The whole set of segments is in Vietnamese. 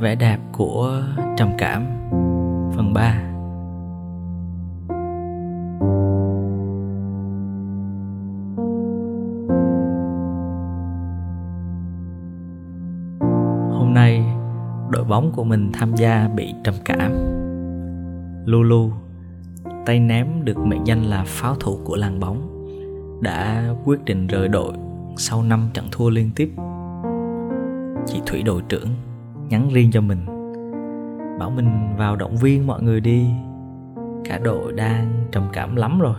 Vẻ đẹp của trầm cảm. Phần 3 Hôm nay, đội bóng của mình tham gia bị trầm cảm. Lulu, tay ném được mệnh danh là pháo thủ của làng bóng, đã quyết định rời đội sau 5 trận thua liên tiếp. Chị thủy đội trưởng nhắn riêng cho mình. Bảo mình vào động viên mọi người đi. Cả đội đang trầm cảm lắm rồi.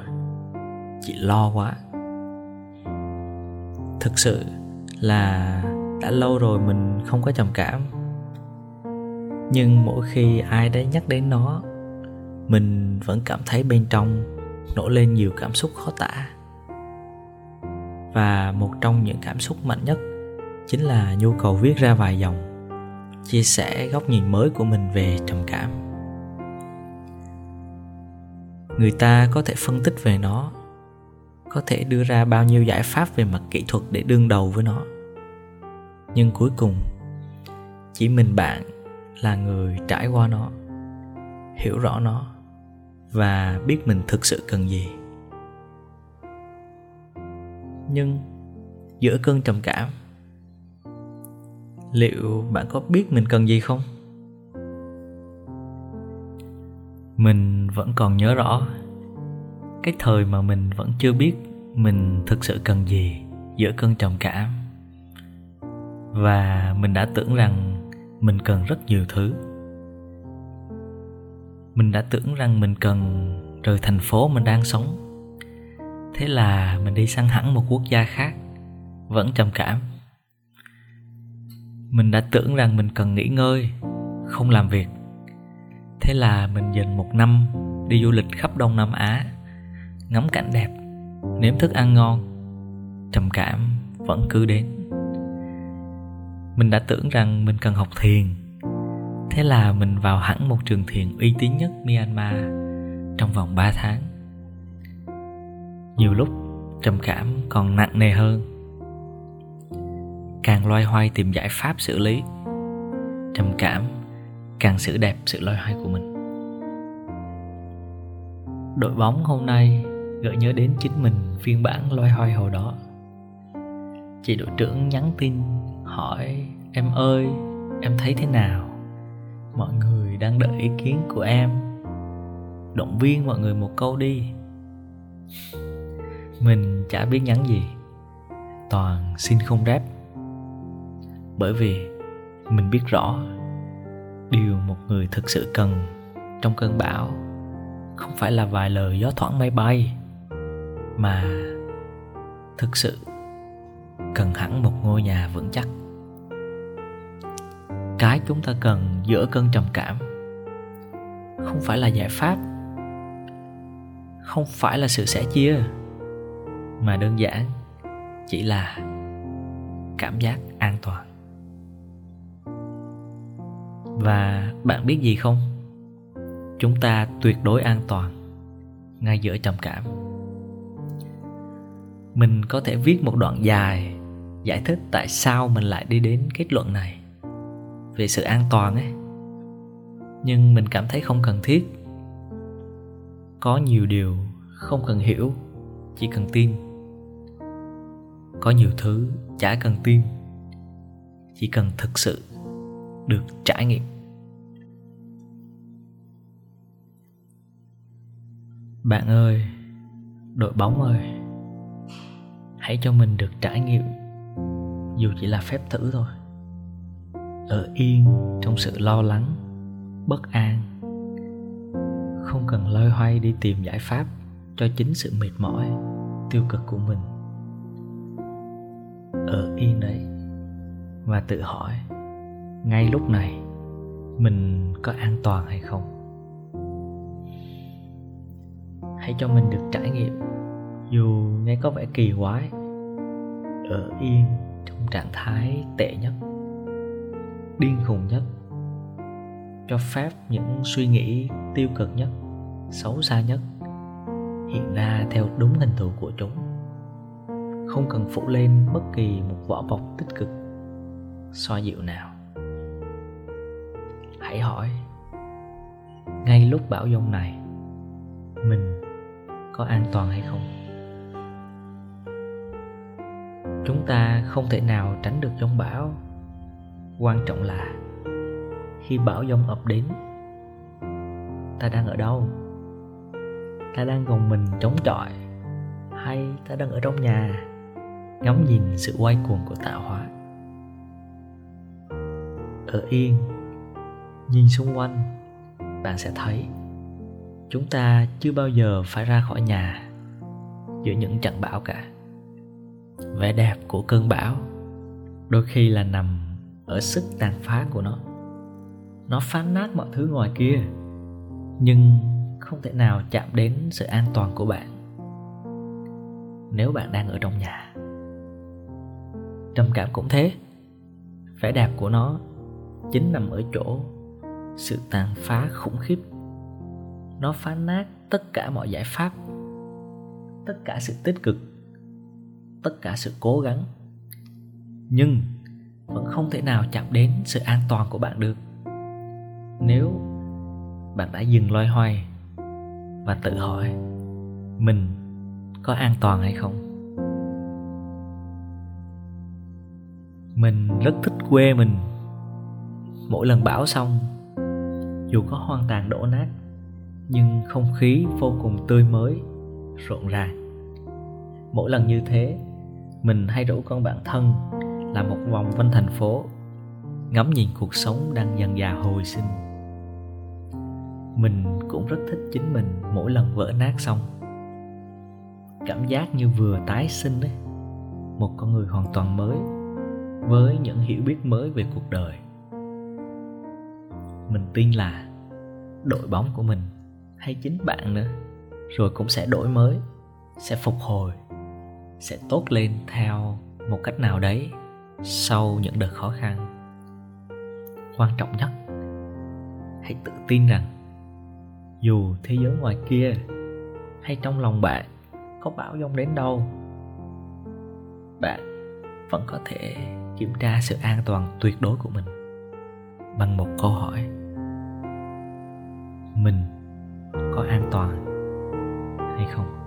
Chị lo quá. Thực sự là đã lâu rồi mình không có trầm cảm. Nhưng mỗi khi ai đấy nhắc đến nó, mình vẫn cảm thấy bên trong nổi lên nhiều cảm xúc khó tả. Và một trong những cảm xúc mạnh nhất chính là nhu cầu viết ra vài dòng chia sẻ góc nhìn mới của mình về trầm cảm. Người ta có thể phân tích về nó, có thể đưa ra bao nhiêu giải pháp về mặt kỹ thuật để đương đầu với nó. Nhưng cuối cùng, chỉ mình bạn là người trải qua nó, hiểu rõ nó và biết mình thực sự cần gì. Nhưng giữa cơn trầm cảm liệu bạn có biết mình cần gì không? Mình vẫn còn nhớ rõ cái thời mà mình vẫn chưa biết mình thực sự cần gì giữa cơn trầm cảm. Và mình đã tưởng rằng mình cần rất nhiều thứ. Mình đã tưởng rằng mình cần rời thành phố mình đang sống. Thế là mình đi sang hẳn một quốc gia khác, vẫn trầm cảm mình đã tưởng rằng mình cần nghỉ ngơi, không làm việc. Thế là mình dành một năm đi du lịch khắp đông nam á, ngắm cảnh đẹp, nếm thức ăn ngon, trầm cảm vẫn cứ đến. Mình đã tưởng rằng mình cần học thiền, thế là mình vào hẳn một trường thiền uy tín nhất myanmar trong vòng 3 tháng. Nhiều lúc trầm cảm còn nặng nề hơn càng loay hoay tìm giải pháp xử lý. Trầm cảm, càng xử đẹp sự loay hoay của mình. Đội bóng hôm nay gợi nhớ đến chính mình phiên bản loay hoay hồi đó. Chị đội trưởng nhắn tin, hỏi, em ơi, em thấy thế nào? Mọi người đang đợi ý kiến của em. Động viên mọi người một câu đi. Mình chả biết nhắn gì. Toàn xin không rep bởi vì mình biết rõ điều một người thực sự cần trong cơn bão không phải là vài lời gió thoảng mây bay, mà thực sự cần hẳn một ngôi nhà vững chắc. Cái chúng ta cần giữa cơn trầm cảm không phải là giải pháp, không phải là sự sẻ chia, mà đơn giản chỉ là cảm giác an toàn và bạn biết gì không? Chúng ta tuyệt đối an toàn, ngay giữa trầm cảm. Mình có thể viết một đoạn dài giải thích tại sao mình lại đi đến kết luận này. Về sự an toàn ấy. Nhưng mình cảm thấy không cần thiết. Có nhiều điều không cần hiểu, chỉ cần tin. Có nhiều thứ chả cần tin, chỉ cần thực sự được trải nghiệm. Bạn ơi, đội bóng ơi, hãy cho mình được trải nghiệm, dù chỉ là phép thử thôi. Ở yên trong sự lo lắng, bất an, không cần loay hoay đi tìm giải pháp cho chính sự mệt mỏi, tiêu cực của mình. Ở yên đấy, và tự hỏi ngay lúc này, mình có an toàn hay không? Hãy cho mình được trải nghiệm. Dù nghe có vẻ kỳ quái, ở yên trong trạng thái tệ nhất, điên khùng nhất, cho phép những suy nghĩ tiêu cực nhất, xấu xa nhất hiện ra theo đúng hình thù của chúng. Không cần phủ lên bất kỳ một vỏ bọc tích cực, xoa dịu nào hãy hỏi. Ngay lúc bão giông này, mình có an toàn hay không? Chúng ta không thể nào tránh được giông bão quan trọng là, khi bão giông ập đến, ta đang ở đâu? Ta đang gồng mình chống chọi hay ta đang ở trong nhà, ngắm nhìn sự quay cuồng của tạo hóa? Ở yên nhìn xung quanh, bạn sẽ thấy chúng ta chưa bao giờ phải ra khỏi nhà giữa những trận bão cả. Vẻ đẹp của cơn bão đôi khi là nằm ở sức tàn phá của nó. Nó phá nát mọi thứ ngoài kia, nhưng không thể nào chạm đến sự an toàn của bạn. Nếu bạn đang ở trong nhà, trầm cảm cũng thế. Vẻ đẹp của nó chính nằm ở chỗ sự tàn phá khủng khiếp. Nó phá nát tất cả mọi giải pháp. Tất cả sự tích cực. Tất cả sự cố gắng. Nhưng vẫn không thể nào chạm đến sự an toàn của bạn được. Nếu bạn đã dừng loay hoay và tự hỏi mình có an toàn hay không. Mình rất thích quê mình. Mỗi lần bão xong dù có hoang tàn đổ nát, nhưng không khí vô cùng tươi mới, rộn ràng. Mỗi lần như thế, mình hay rủ con bạn thân làm một vòng quanh thành phố, ngắm nhìn cuộc sống đang dần dà hồi sinh. Mình cũng rất thích chính mình mỗi lần vỡ nát xong. Cảm giác như vừa tái sinh ấy, một con người hoàn toàn mới, với những hiểu biết mới về cuộc đời mình tin là đội bóng của mình hay chính bạn nữa. Rồi cũng sẽ đổi mới, sẽ phục hồi, sẽ tốt lên theo một cách nào đấy sau những đợt khó khăn. Quan trọng nhất, hãy tự tin rằng dù thế giới ngoài kia hay trong lòng bạn có bão giông đến đâu, bạn vẫn có thể kiểm tra sự an toàn tuyệt đối của mình bằng một câu hỏi mình có an toàn hay không?